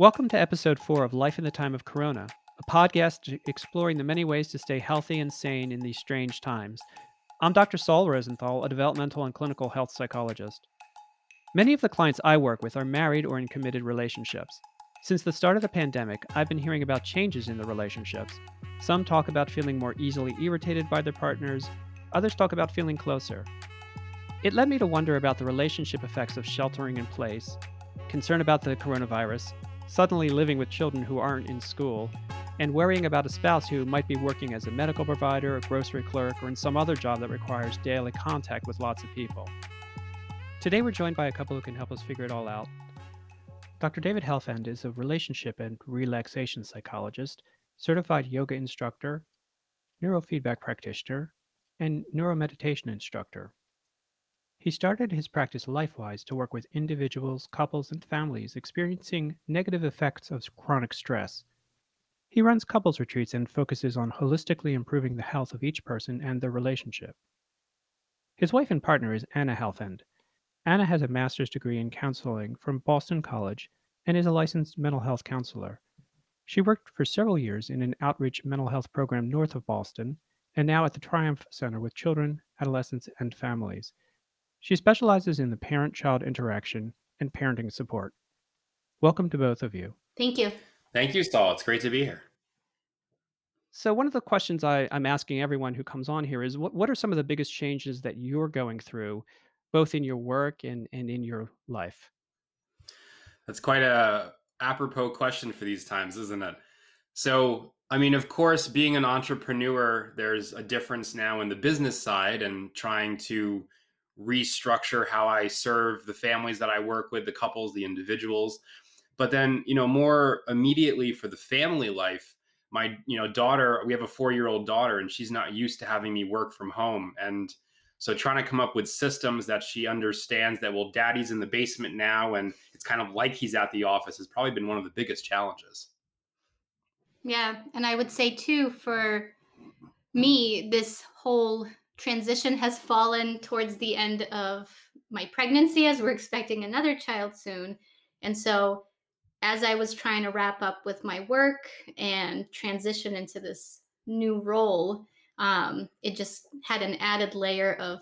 Welcome to episode four of Life in the Time of Corona, a podcast exploring the many ways to stay healthy and sane in these strange times. I'm Dr. Saul Rosenthal, a developmental and clinical health psychologist. Many of the clients I work with are married or in committed relationships. Since the start of the pandemic, I've been hearing about changes in the relationships. Some talk about feeling more easily irritated by their partners, others talk about feeling closer. It led me to wonder about the relationship effects of sheltering in place, concern about the coronavirus, suddenly living with children who aren't in school, and worrying about a spouse who might be working as a medical provider, a grocery clerk, or in some other job that requires daily contact with lots of people. Today, we're joined by a couple who can help us figure it all out. Dr. David Helfand is a relationship and relaxation psychologist, certified yoga instructor, neurofeedback practitioner, and neuromeditation instructor. He started his practice LifeWise to work with individuals, couples, and families experiencing negative effects of chronic stress. He runs couples retreats and focuses on holistically improving the health of each person and their relationship. His wife and partner is Anna Helfand. Anna has a master's degree in counseling from Boston College and is a licensed mental health counselor. She worked for several years in an outreach mental health program north of Boston and now at the Triumph Center with children, adolescents, and families. She specializes in the parent child interaction and parenting support. Welcome to both of you. Thank you. Thank you, Saul. It's great to be here. So, one of the questions I, am asking everyone who comes on here is what, what are some of the biggest changes that you're going through, both in your work and, and in your life? That's quite a apropos question for these times, isn't it? So, I mean, of course, being an entrepreneur, there's a difference now in the business side and trying to restructure how I serve the families that I work with, the couples, the individuals. But then, you know, more immediately for the family life, my, you know, daughter, we have a four year old daughter and she's not used to having me work from home. And so trying to come up with systems that she understands that, well, daddy's in the basement now and it's kind of like he's at the office has probably been one of the biggest challenges. Yeah. And I would say, too, for me, this whole transition has fallen towards the end of my pregnancy as we're expecting another child soon. And so, as I was trying to wrap up with my work and transition into this new role, um, it just had an added layer of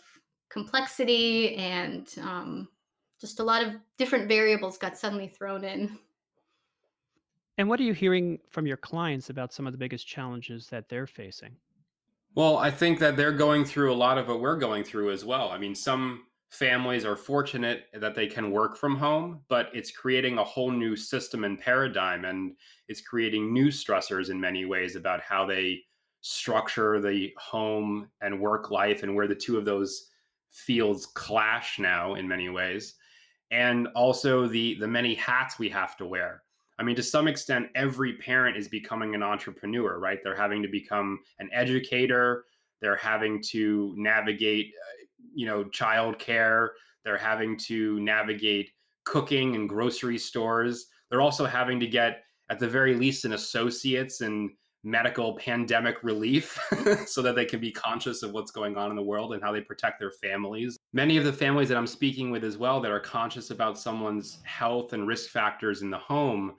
complexity and um, just a lot of different variables got suddenly thrown in. And what are you hearing from your clients about some of the biggest challenges that they're facing? Well, I think that they're going through a lot of what we're going through as well. I mean, some families are fortunate that they can work from home, but it's creating a whole new system and paradigm. And it's creating new stressors in many ways about how they structure the home and work life and where the two of those fields clash now in many ways. And also the the many hats we have to wear. I mean, to some extent, every parent is becoming an entrepreneur, right? They're having to become an educator. They're having to navigate, uh, you know, childcare. They're having to navigate cooking and grocery stores. They're also having to get, at the very least, an associates and medical pandemic relief so that they can be conscious of what's going on in the world and how they protect their families. Many of the families that I'm speaking with as well that are conscious about someone's health and risk factors in the home,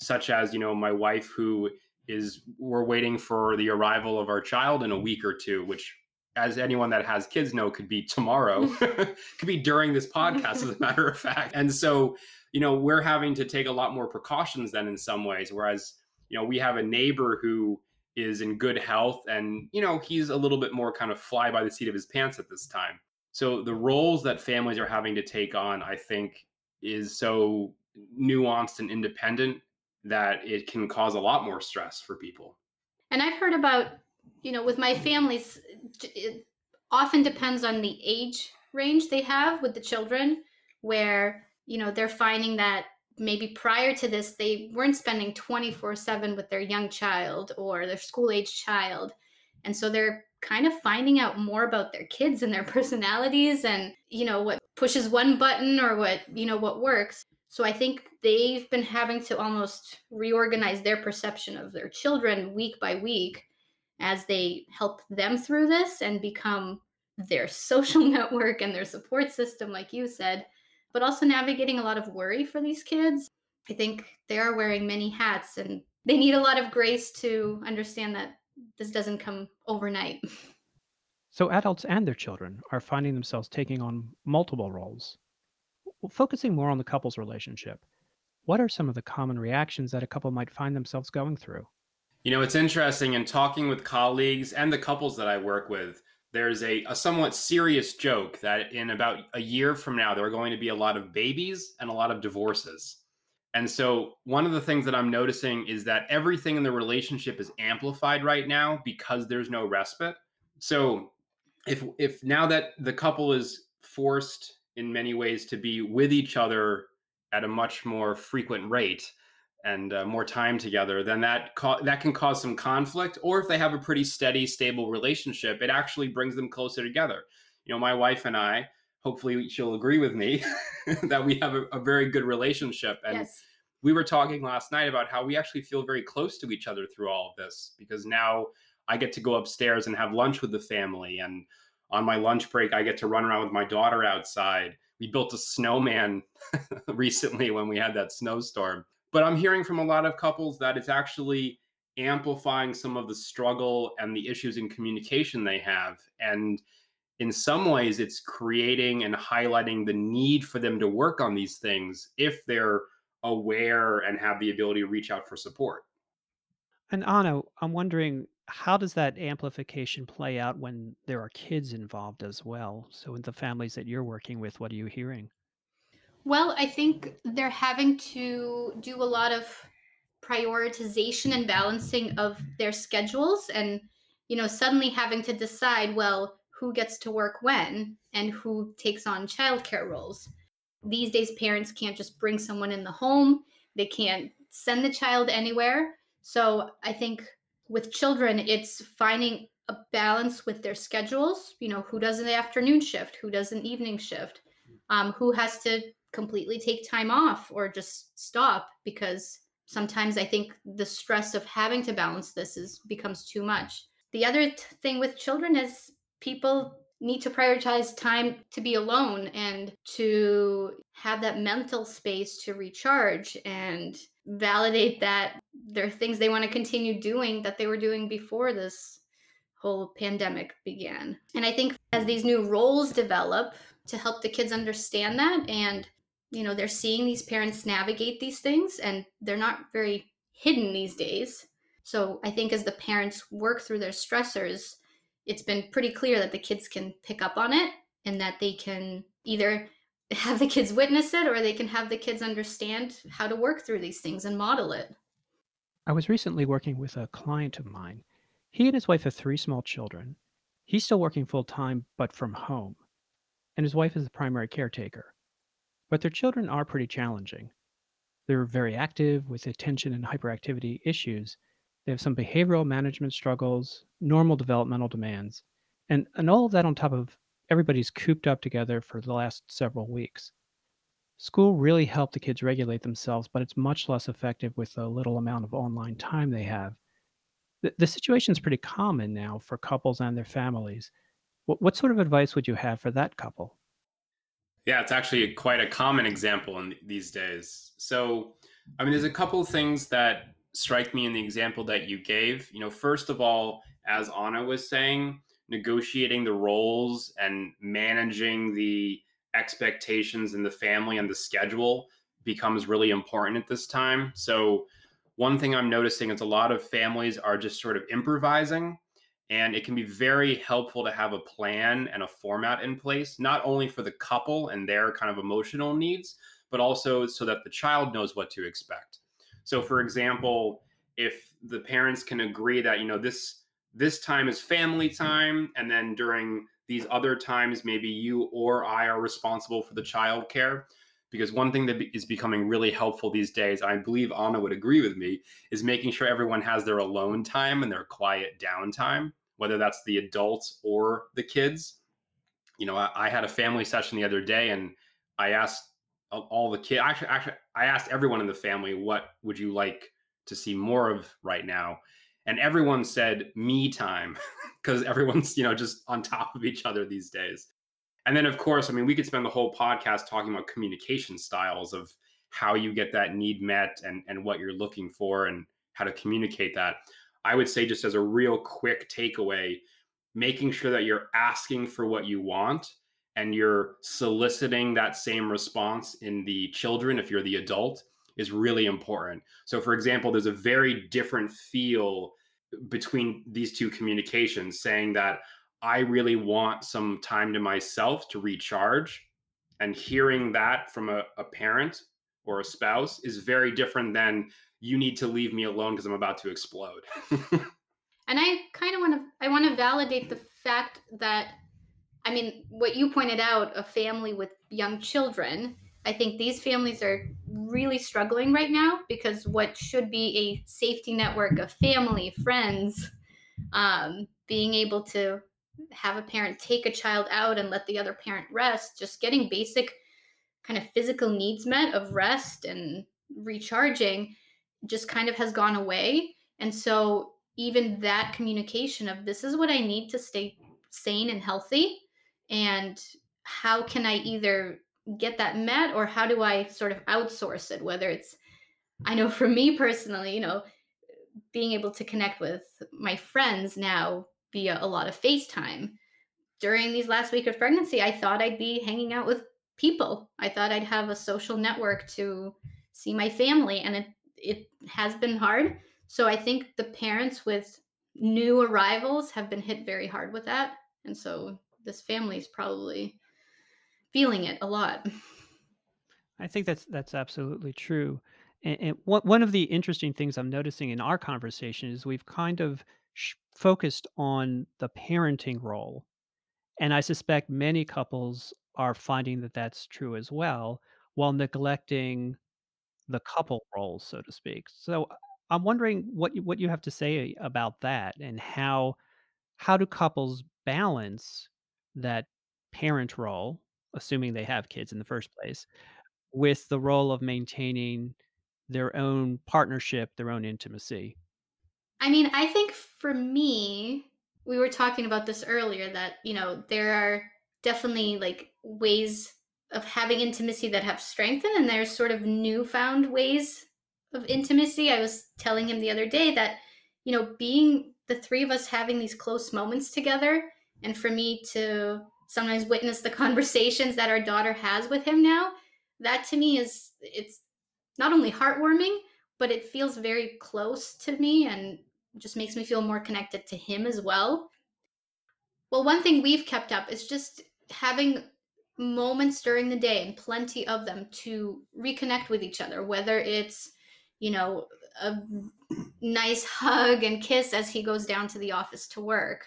such as, you know, my wife who is we're waiting for the arrival of our child in a week or two, which as anyone that has kids know could be tomorrow could be during this podcast as a matter of fact and so you know we're having to take a lot more precautions than in some ways whereas you know, we have a neighbor who is in good health and, you know, he's a little bit more kind of fly by the seat of his pants at this time. So the roles that families are having to take on, I think, is so nuanced and independent that it can cause a lot more stress for people. And I've heard about, you know, with my families, it often depends on the age range they have with the children, where, you know, they're finding that maybe prior to this they weren't spending 24/7 with their young child or their school age child. And so they're kind of finding out more about their kids and their personalities and you know what pushes one button or what you know what works. So i think they've been having to almost reorganize their perception of their children week by week as they help them through this and become their social network and their support system like you said but also navigating a lot of worry for these kids. I think they are wearing many hats and they need a lot of grace to understand that this doesn't come overnight. So, adults and their children are finding themselves taking on multiple roles. Focusing more on the couple's relationship, what are some of the common reactions that a couple might find themselves going through? You know, it's interesting in talking with colleagues and the couples that I work with. There's a, a somewhat serious joke that in about a year from now, there are going to be a lot of babies and a lot of divorces. And so, one of the things that I'm noticing is that everything in the relationship is amplified right now because there's no respite. So, if if now that the couple is forced in many ways to be with each other at a much more frequent rate and uh, more time together, then that co- that can cause some conflict. Or if they have a pretty steady, stable relationship, it actually brings them closer together. You know, my wife and I, hopefully she'll agree with me that we have a, a, very good relationship and yes. we were talking last night about how we actually feel very close to each other through all of this because now i get to go upstairs and have lunch with the family and on my lunch break i get to run around with my daughter outside we built a snowman recently when we had that snowstorm but i'm hearing from a lot of couples that it's actually amplifying some of the struggle and the issues in communication they have and in some ways it's creating and highlighting the need for them to work on these things if they're aware and have the ability to reach out for support. And Anna, I'm wondering how does that amplification play out when there are kids involved as well? So in the families that you're working with, what are you hearing? Well, I think they're having to do a lot of prioritization and balancing of their schedules and you know suddenly having to decide well who gets to work when and who takes on childcare roles. These days, parents can't just bring someone in the home, they can't send the child anywhere. So I think with children, it's finding a balance with their schedules. You know, who does an afternoon shift, who does an evening shift, um, who has to completely take time off or just stop because sometimes I think the stress of having to balance this is becomes too much. The other t- thing with children is people need to prioritize time to be alone and to have that mental space to recharge and validate that there are things they want to continue doing that they were doing before this whole pandemic began. And I think as these new roles develop to help the kids understand that and you know they're seeing these parents navigate these things and they're not very hidden these days. So I think as the parents work through their stressors, it's been pretty clear that the kids can pick up on it and that they can either have the kids witness it or they can have the kids understand how to work through these things and model it. I was recently working with a client of mine. He and his wife have three small children. He's still working full time, but from home, and his wife is the primary caretaker. But their children are pretty challenging. They're very active with attention and hyperactivity issues, they have some behavioral management struggles, normal developmental demands, and, and all of that on top of everybody's cooped up together for the last several weeks. School really helped the kids regulate themselves, but it's much less effective with the little amount of online time they have. The, the situation is pretty common now for couples and their families. What, what sort of advice would you have for that couple? Yeah, it's actually quite a common example in these days. So, I mean, there's a couple of things that strike me in the example that you gave. You know, first of all, as Anna was saying, negotiating the roles and managing the expectations in the family and the schedule becomes really important at this time. So, one thing I'm noticing is a lot of families are just sort of improvising, and it can be very helpful to have a plan and a format in place, not only for the couple and their kind of emotional needs, but also so that the child knows what to expect. So, for example, if the parents can agree that you know this this time is family time, and then during these other times, maybe you or I are responsible for the child care. Because one thing that is becoming really helpful these days, I believe Anna would agree with me, is making sure everyone has their alone time and their quiet downtime, whether that's the adults or the kids. You know, I, I had a family session the other day, and I asked all the kids. Actually, actually, I asked everyone in the family, "What would you like to see more of right now?" And everyone said me time because everyone's you know just on top of each other these days. And then, of course, I mean, we could spend the whole podcast talking about communication styles of how you get that need met and and what you're looking for and how to communicate that. I would say just as a real quick takeaway making sure that you're asking for what you want and you're soliciting that same response in the children if you're the adult is really important. So for example there's a very different feel between these two communications saying that i really want some time to myself to recharge and hearing that from a, a parent or a spouse is very different than you need to leave me alone because I'm about to explode. and I kind of want to I want to validate the fact that I mean what you pointed out a family with young children I think these families are really struggling right now because what should be a safety network of family, friends, um, being able to have a parent take a child out and let the other parent rest, just getting basic kind of physical needs met of rest and recharging just kind of has gone away. And so even that communication of this is what I need to stay sane and healthy and how can I either get that met or how do I sort of outsource it whether it's I know for me personally, you know, being able to connect with my friends now via a lot of FaceTime. During these last week of pregnancy, I thought I'd be hanging out with people. I thought I'd have a social network to see my family, and it it has been hard. So I think the parents with new arrivals have been hit very hard with that, and so this family is probably feeling it a lot. I think that's that's absolutely true. And, and one one of the interesting things I'm noticing in our conversation is we've kind of focused on the parenting role, and I suspect many couples are finding that that's true as well, while neglecting the couple roles, so to speak. So uh, I'm wondering what you, what you have to say about that, and how how do couples balance that parent role, assuming they have kids in the first place, with the role of maintaining their own partnership, their own intimacy? I mean, I think for me, we were talking about this earlier that, you know, there are definitely like ways of having intimacy that have strengthened and there's sort of newfound ways of intimacy. I was telling him the other day that, you know, being the three of us having these close moments together and for me to sometimes witness the conversations that our daughter has with him now, that to me is it's not only heartwarming, but it feels very close to me and just makes me feel more connected to him as well. Well, one thing we've kept up is just having moments during the day and plenty of them to reconnect with each other, whether it's, you know, a nice hug and kiss as he goes down to the office to work,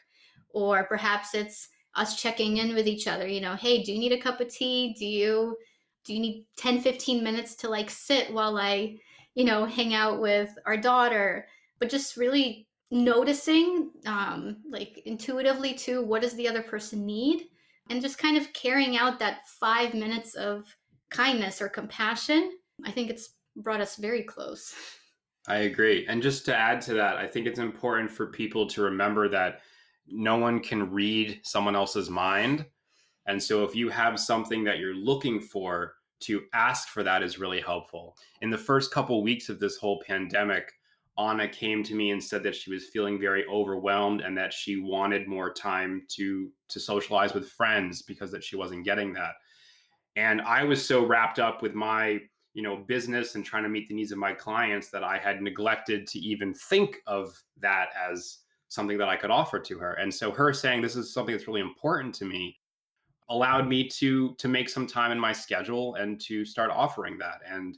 or perhaps it's us checking in with each other, you know, hey, do you need a cup of tea? Do you do you need 10 15 minutes to like sit while I, you know, hang out with our daughter? But just really noticing um like intuitively too what does the other person need and just kind of carrying out that five minutes of kindness or compassion, I think it's brought us very close. I agree. And just to add to that, I think it's important for people to remember that no one can read someone else's mind. And so if you have something that you're looking for, to ask for that is really helpful. In the first couple weeks of this whole pandemic, Anna came to me and said that she was feeling very overwhelmed and that she wanted more time to to socialize with friends because that she wasn't getting that. And I was so wrapped up with my, you know, business and trying to meet the needs of my clients that I had neglected to even think of that as something that I could offer to her. And so her saying this is something that's really important to me allowed me to to make some time in my schedule and to start offering that. And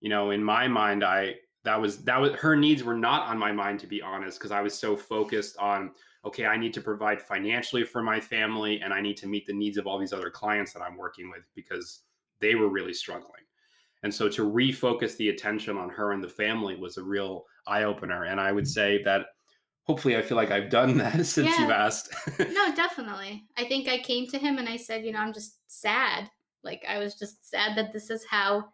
you know, in my mind I that was that was her needs were not on my mind to be honest because i was so focused on okay i need to provide financially for my family and i need to meet the needs of all these other clients that i'm working with because they were really struggling. And so to refocus the attention on her and the family was a real eye opener and i would say that hopefully i feel like i've done that since yeah. you've asked. No definitely. I think i came to him and i said you know i'm just sad. Like i was just sad that this is how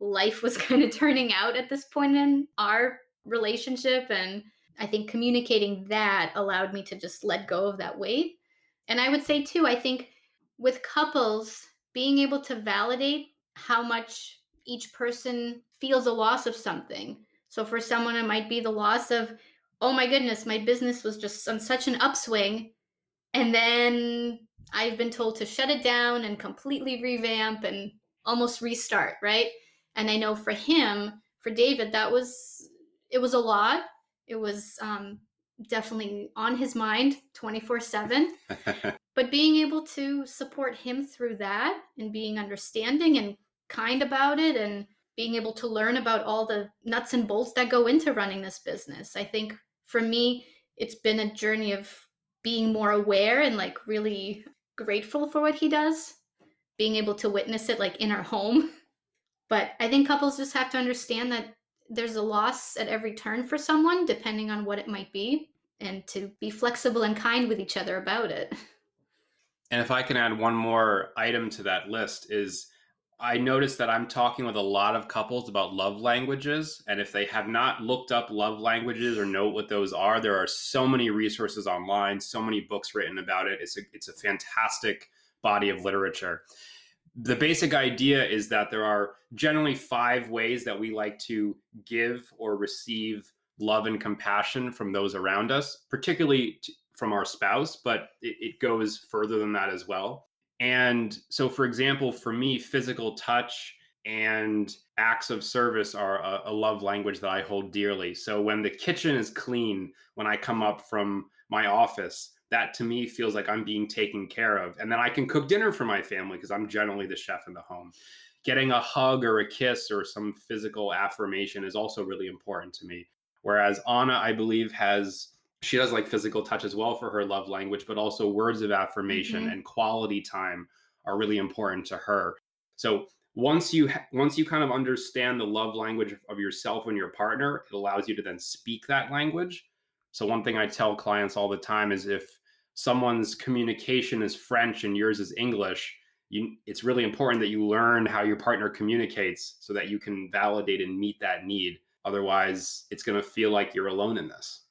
life was kind of turning out at this point in our relationship. And I think communicating that allowed me to just let go of that weight. And I would say, too, I think with couples, being able to validate how much each person feels a loss of something. So for someone, it might be the loss of, oh my goodness, my business was just on such an upswing. And then I've been told to shut it down and completely revamp and almost restart, right? And I know for him, for David, that was, it was a lot. It was um, definitely on his mind 24 7. but being able to support him through that and being understanding and kind about it and being able to learn about all the nuts and bolts that go into running this business. I think for me, it's been a journey of being more aware and like really grateful for what he does, being able to witness it like in our home. But I think couples just have to understand that there's a loss at every turn for someone, depending on what it might be, and to be flexible and kind with each other about it. And if I can add one more item to that list is I noticed that I'm talking with a lot of couples about love languages. And if they have not looked up love languages or know what those are, there are so many resources online, so many books written about it. It's a, it's a fantastic body of literature. The basic idea is that there are generally five ways that we like to give or receive love and compassion from those around us, particularly from our spouse, but it, it goes further than that as well. And so, for example, for me, physical touch and acts of service are a, a, love language that I hold dearly. So, when the kitchen is clean, when I come up from my office, that to me feels like I'm being taken care of. And then I can cook dinner for my family because I'm generally the chef in the home. Getting a hug or a kiss or some physical affirmation is also really important to me. Whereas Anna, I believe, has she does like physical touch as well for her love language, but also words of affirmation mm-hmm. and quality time are really important to her. So once you ha- once you kind of understand the love language of yourself and your partner, it allows you to then speak that language. So one thing I tell clients all the time is if someone's communication is French and yours is English, you, it's really important that you learn how your partner communicates so that you can validate and meet that need. Otherwise, it's going to feel like you're alone in this.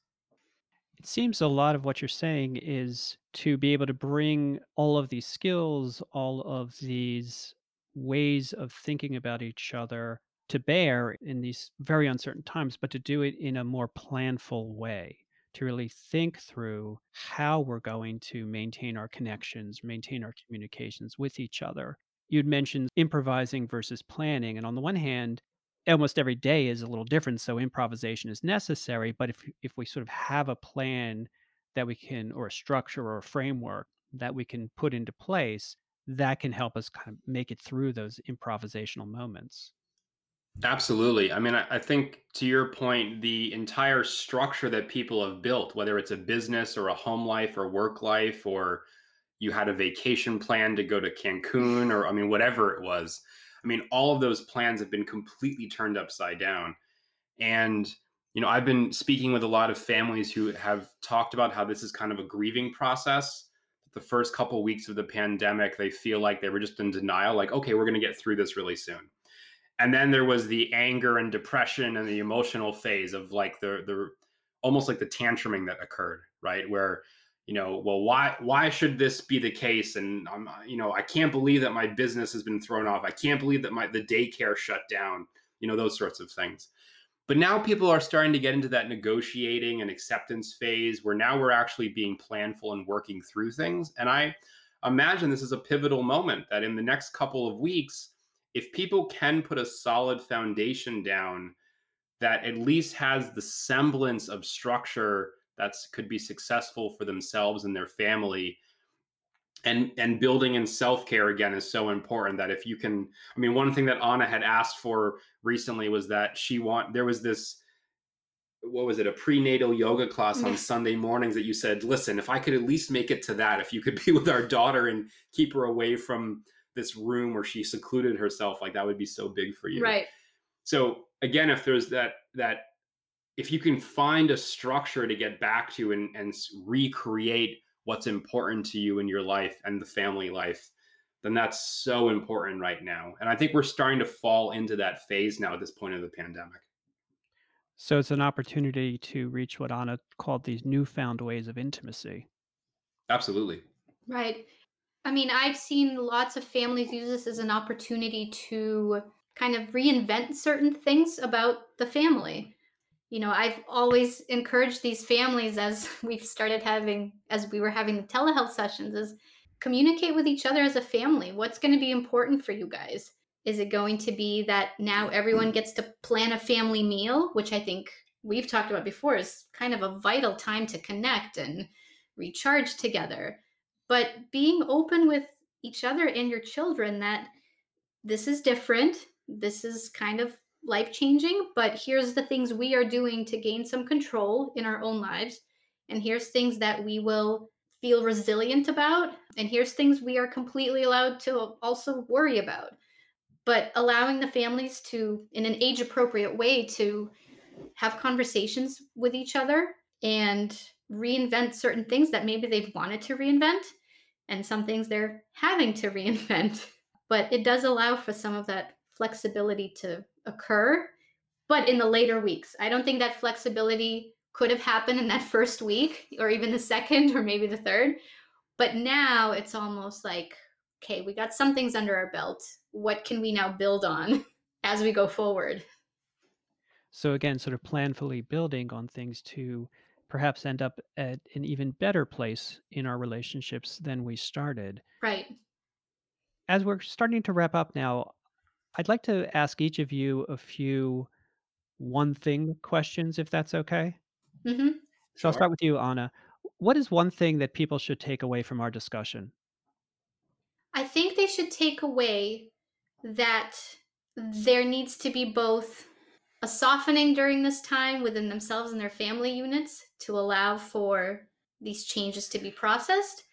It seems a lot of what you're saying is to be able to bring all of these skills, all of these ways of thinking about each other to bear in these very uncertain times, but to do it in a more planful way, to really think through how we're going to maintain our connections, maintain our communications with each other. You'd mentioned improvising versus planning. And on the one hand, almost every day is a little different so improvisation is necessary but if if we sort of have a plan that we can or a structure or a framework that we can put into place that can help us kind of make it through those improvisational moments absolutely i mean I, think to your point the entire structure that people have built whether it's a business or a home life or work life or you had a vacation plan to go to cancun or i mean whatever it was I mean, all of those plans have been completely turned upside down. And, you know, I've been speaking with a lot of families who have talked about how this is kind of a grieving process. The first couple weeks of the pandemic, they feel like they were just in denial, like, okay, we're going to get through this really soon. And then there was the anger and depression and the emotional phase of like the the almost like the tantruming that occurred, right? Where you know, well, why why should this be the case? And I'm, you know, I can't believe that my business has been thrown off. I can't believe that my the daycare shut down. You know, those sorts of things. But now people are starting to get into that negotiating and acceptance phase where now we're actually being planful and working through things. And I imagine this is a pivotal moment that in the next couple of weeks, if people can put a solid foundation down that at least has the semblance of structure that could be successful for themselves and their family and and building in self-care again is so important that if you can i mean one thing that anna had asked for recently was that she want there was this what was it a prenatal yoga class on sunday mornings that you said listen if i could at least make it to that if you could be with our daughter and keep her away from this room where she secluded herself like that would be so big for you right so again if there's that that if you can find a structure to get back to and, and recreate what's important to you in your life and the family life, then that's so important right now. And I think we're starting to fall into that phase now at this point of the pandemic. So it's an opportunity to reach what Anna called these newfound ways of intimacy. Absolutely. Right. I mean, I've seen lots of families use this as an opportunity to kind of reinvent certain things about the family. You know, I've always encouraged these families as we've started having, as we were having the telehealth sessions, is communicate with each other as a family. What's going to be important for you guys? Is it going to be that now everyone gets to plan a family meal, which I think we've talked about before is kind of a vital time to connect and recharge together? But being open with each other and your children that this is different. This is kind of life changing, but here's the things we are doing to gain some control in our own lives. And here's things that we will feel resilient about. And here's things we are completely allowed to also worry about. But allowing the families to, in an age appropriate way, to have conversations with each other and reinvent certain things that maybe they've wanted to reinvent and some things they're having to reinvent. But it does allow for some of that flexibility to occur, but in the later weeks. I don't think that flexibility could have happened in that first week or even the second or maybe the third. But now it's almost like, okay, we got some things under our belt. What can we now build on as we go forward? So, again, sort of planfully building on things to perhaps end up at an even better place in our relationships than we started. Right. As we're starting to wrap up now, I'd like to ask each of you a few one thing questions, if that's okay. hmm So I'll start with you, Anna. What is one thing that people should take away from our discussion? I think they should take away that there needs to be both a softening during this time within themselves and their family units to allow for these changes to be processed,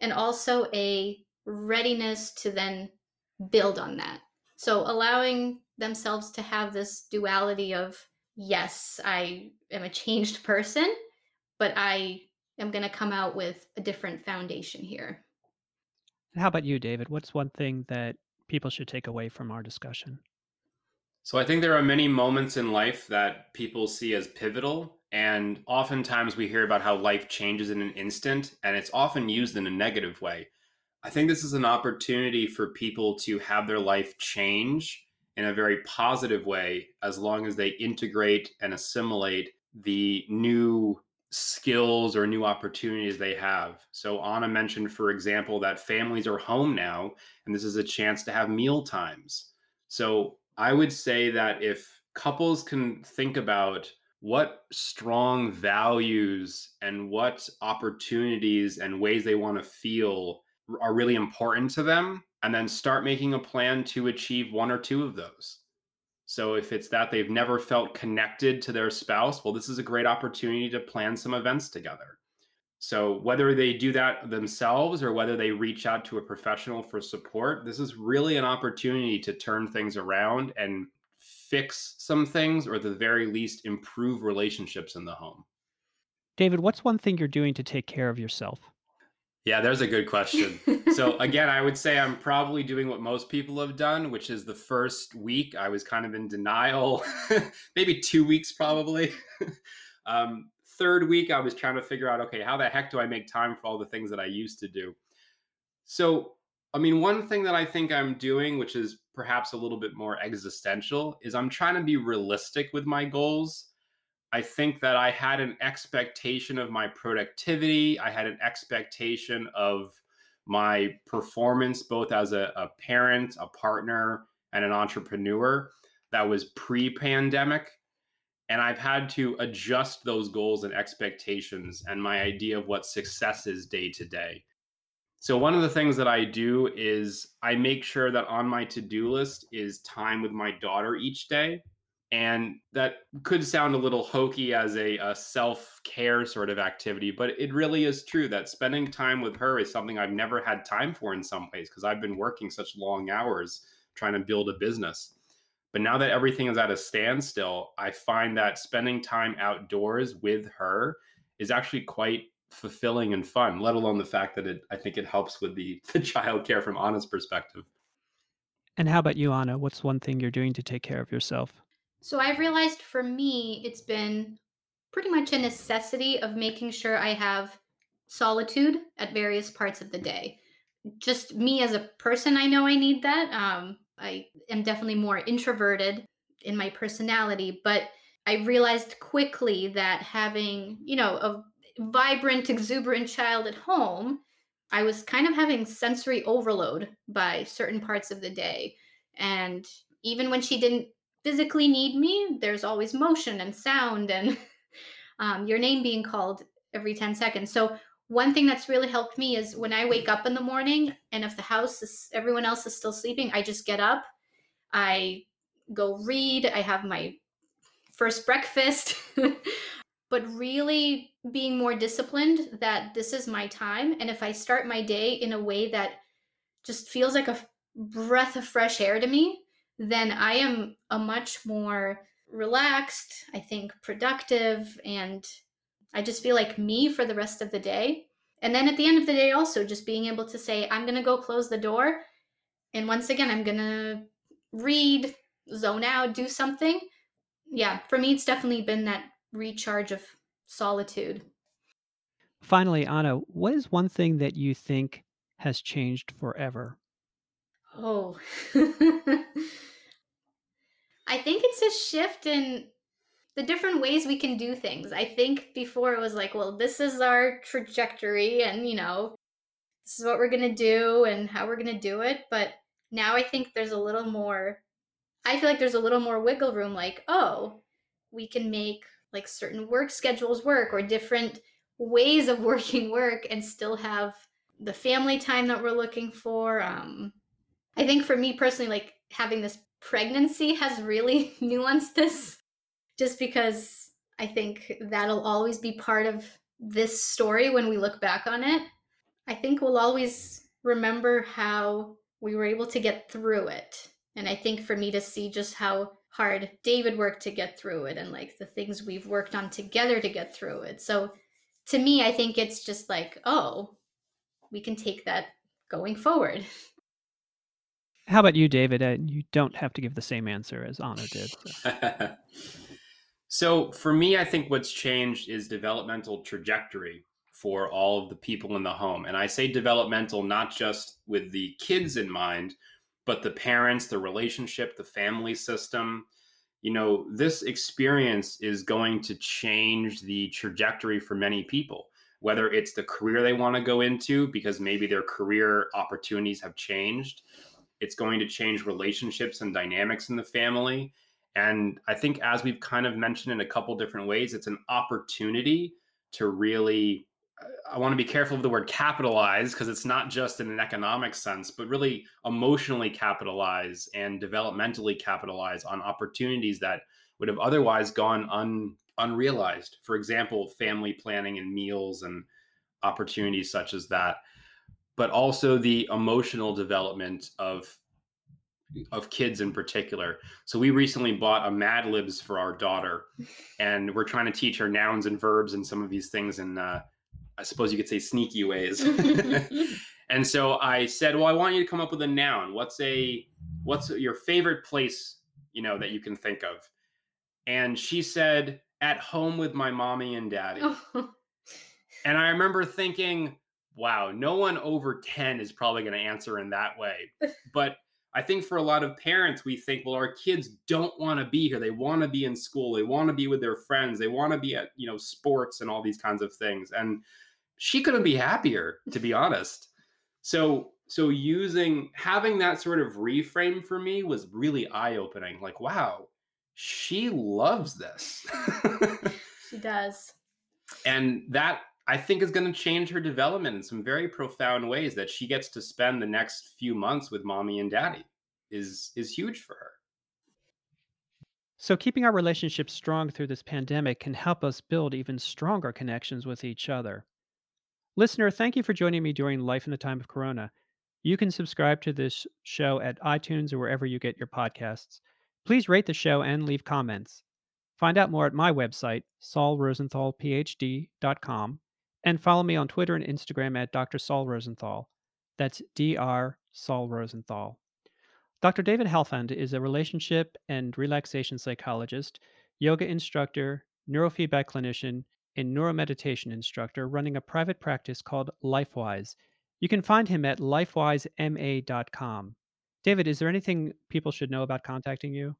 and also a readiness to then build on that. So, allowing themselves to have this duality of, yes, I am a changed person, but I am going to come out with a different foundation here. How about you, David? What's one thing that people should take away from our discussion? So I think there are many moments in life that people see as pivotal. And oftentimes we hear about how life changes in an instant, and it's often used in a negative way. I think this is an opportunity for people to have their life change in a very positive way as long as they integrate and assimilate the new skills or new opportunities they have. So Anna mentioned, for example, that families are home now, and this is a chance to have meal times. So I would say that if couples can think about what strong values and what opportunities and ways they want to feel are really important to them, and then start making a plan to achieve one or two of those. So if it's that they've never felt connected to their spouse, well, this is a great opportunity to plan some events together. So whether they do that themselves or whether they reach out to a professional for support, this is really an opportunity to turn things around and fix some things or at the very least improve relationships in the home. David, what's one thing you're doing to take care of yourself? Yeah, there's a good question. so again, I would say I'm probably doing what most people have done, which is the first week I was kind of in denial, maybe two weeks probably. um, third week I was trying to figure out, okay, how the heck do I make time for all the things that I used to do? So, I mean, one thing that I think I'm doing, which is perhaps a little bit more existential, is I'm trying to be realistic with my goals. I think that I had an expectation of my productivity. I had an expectation of my performance, both as a, a parent, a partner, and an entrepreneur that was pre pandemic. And I've had to adjust those goals and expectations and my idea of what success is day to day. So, one of the things that I do is I make sure that on my to do list is time with my daughter each day. And that could sound a little hokey as a, a self care sort of activity, but it really is true that spending time with her is something I've never had time for in some ways because I've been working such long hours trying to build a business. But now that everything is at a standstill, I find that spending time outdoors with her is actually quite fulfilling and fun, let alone the fact that it I think it helps with the, the child care from Anna's perspective. And how about you, Anna? What's one thing you're doing to take care of yourself? So I've realized for me, it's been pretty much a necessity of making sure I have solitude at various parts of the day. Just me as a person, I know I need that. Um, I am definitely more introverted in my personality, but I realized quickly that having, you know, a vibrant, exuberant child at home, I was kind of having sensory overload by certain parts of the day. And even when she didn't physically need me, there's always motion and sound and um, your name being called every 10 seconds. So, one thing that's really helped me is when I wake up in the morning and if the house is everyone else is still sleeping, I just get up. I go read. I have my first breakfast. but really being more disciplined that this is my time. And if I start my day in a way that just feels like a breath of fresh air to me, then I am a much more relaxed, I think productive, and I just feel like me for the rest of the day. And then at the end of the day, also just being able to say, I'm going to go close the door. And once again, I'm going to read, zone out, do something. Yeah, for me, it's definitely been that recharge of solitude. Finally, Anna, what is one thing that you think has changed forever? Oh, I think it's a shift in the different ways we can do things. I think before it was like, well, this is our trajectory and, you know, this is what we're going to do and how we're going to do it. But now I think there's a little more, I feel like there's a little more wiggle room like, oh, we can make like certain work schedules work or different ways of working work and still have the family time that we're looking for. Um, I think for me personally, like having this pregnancy has really nuanced this just because I think that'll always be part of this story when we look back on it. I think we'll always remember how we were able to get through it. And I think for me to see just how hard David worked to get through it and like the things we've worked on together to get through it. So to me, I think it's just like, oh, we can take that going forward. How about you, David? Uh, you don't have to give the same answer as Anna did. So. so, for me, I think what's changed is developmental trajectory for all of the people in the home. And I say developmental not just with the kids in mind, but the parents, the relationship, the family system. You know, this experience is going to change the trajectory for many people, whether it's the career they want to go into because maybe their career opportunities have changed it's going to change relationships and dynamics in the family. And I think, as we've kind of mentioned in a couple different ways, it's an opportunity to really, I want to be careful of the word capitalize because it's not just in an economic sense, but really emotionally capitalize and developmentally capitalize on opportunities that would have otherwise gone un, unrealized. For example, family planning and meals and opportunities such as that but also the emotional development of of kids in particular. So we recently bought a Mad Libs for our daughter, and we're trying to teach her nouns and verbs and some of these things in, uh, I suppose you could say, sneaky ways. and so I said, "Well, I want you to come up with a noun. What's a what's your favorite place you know that you can think of?" And she said, "At home with my mommy and daddy." Oh. and I remember thinking wow, no one over 10 is probably going to answer in that way. But I think for a lot of parents, we think, well, our kids don't want to be here. They want to be in school. They want to be with their friends. They want to be at, you know, sports and all these kinds of things. And she couldn't be happier, to be honest. So, so using having that sort of reframe for me was really eye opening. Like, wow, she loves this. she does. And that I think is going to change her development in some very profound ways that she gets to spend the next few months with mommy and daddy is is huge for her. So keeping our relationships strong through this pandemic can help us build even stronger connections with each other. Listener, thank you for joining me during Life in the Time of Corona. You can subscribe to this show at iTunes or wherever you get your podcasts. Please rate the show and leave comments. Find out more at my website, saulrosenthalphd.com, and follow me on Twitter and Instagram at Dr. Saul Rosenthal. That's Dr. Saul Rosenthal. Dr. David Helfand is a relationship and relaxation psychologist, yoga instructor, neurofeedback clinician, and neuromeditation instructor running a private practice called LifeWise. You can find him at lifewisema.com. David, is there anything people should know about contacting you?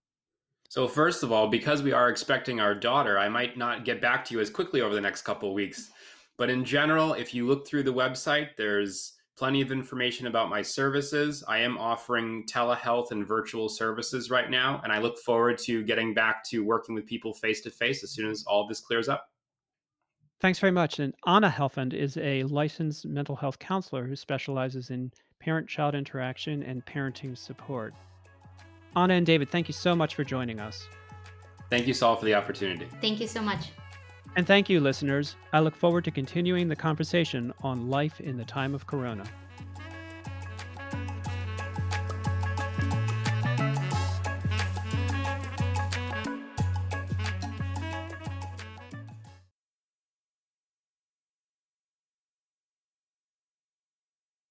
So, first of all, because we are expecting our daughter, I might not get back to you as quickly over the next couple weeks. But in general, if you look through the website, there's plenty of information about my services. I am offering telehealth and virtual services right now, and I look forward to getting back to working with people face to face as soon as all this clears up. Thanks very much. And Anna Helfand is a licensed mental health counselor who specializes in parent child interaction and parenting support. Anna and David, thank you so much for joining us. Thank you, Saul, for the opportunity. Thank you so much. And thank you, listeners. I look forward to continuing the conversation on life in the time of Corona.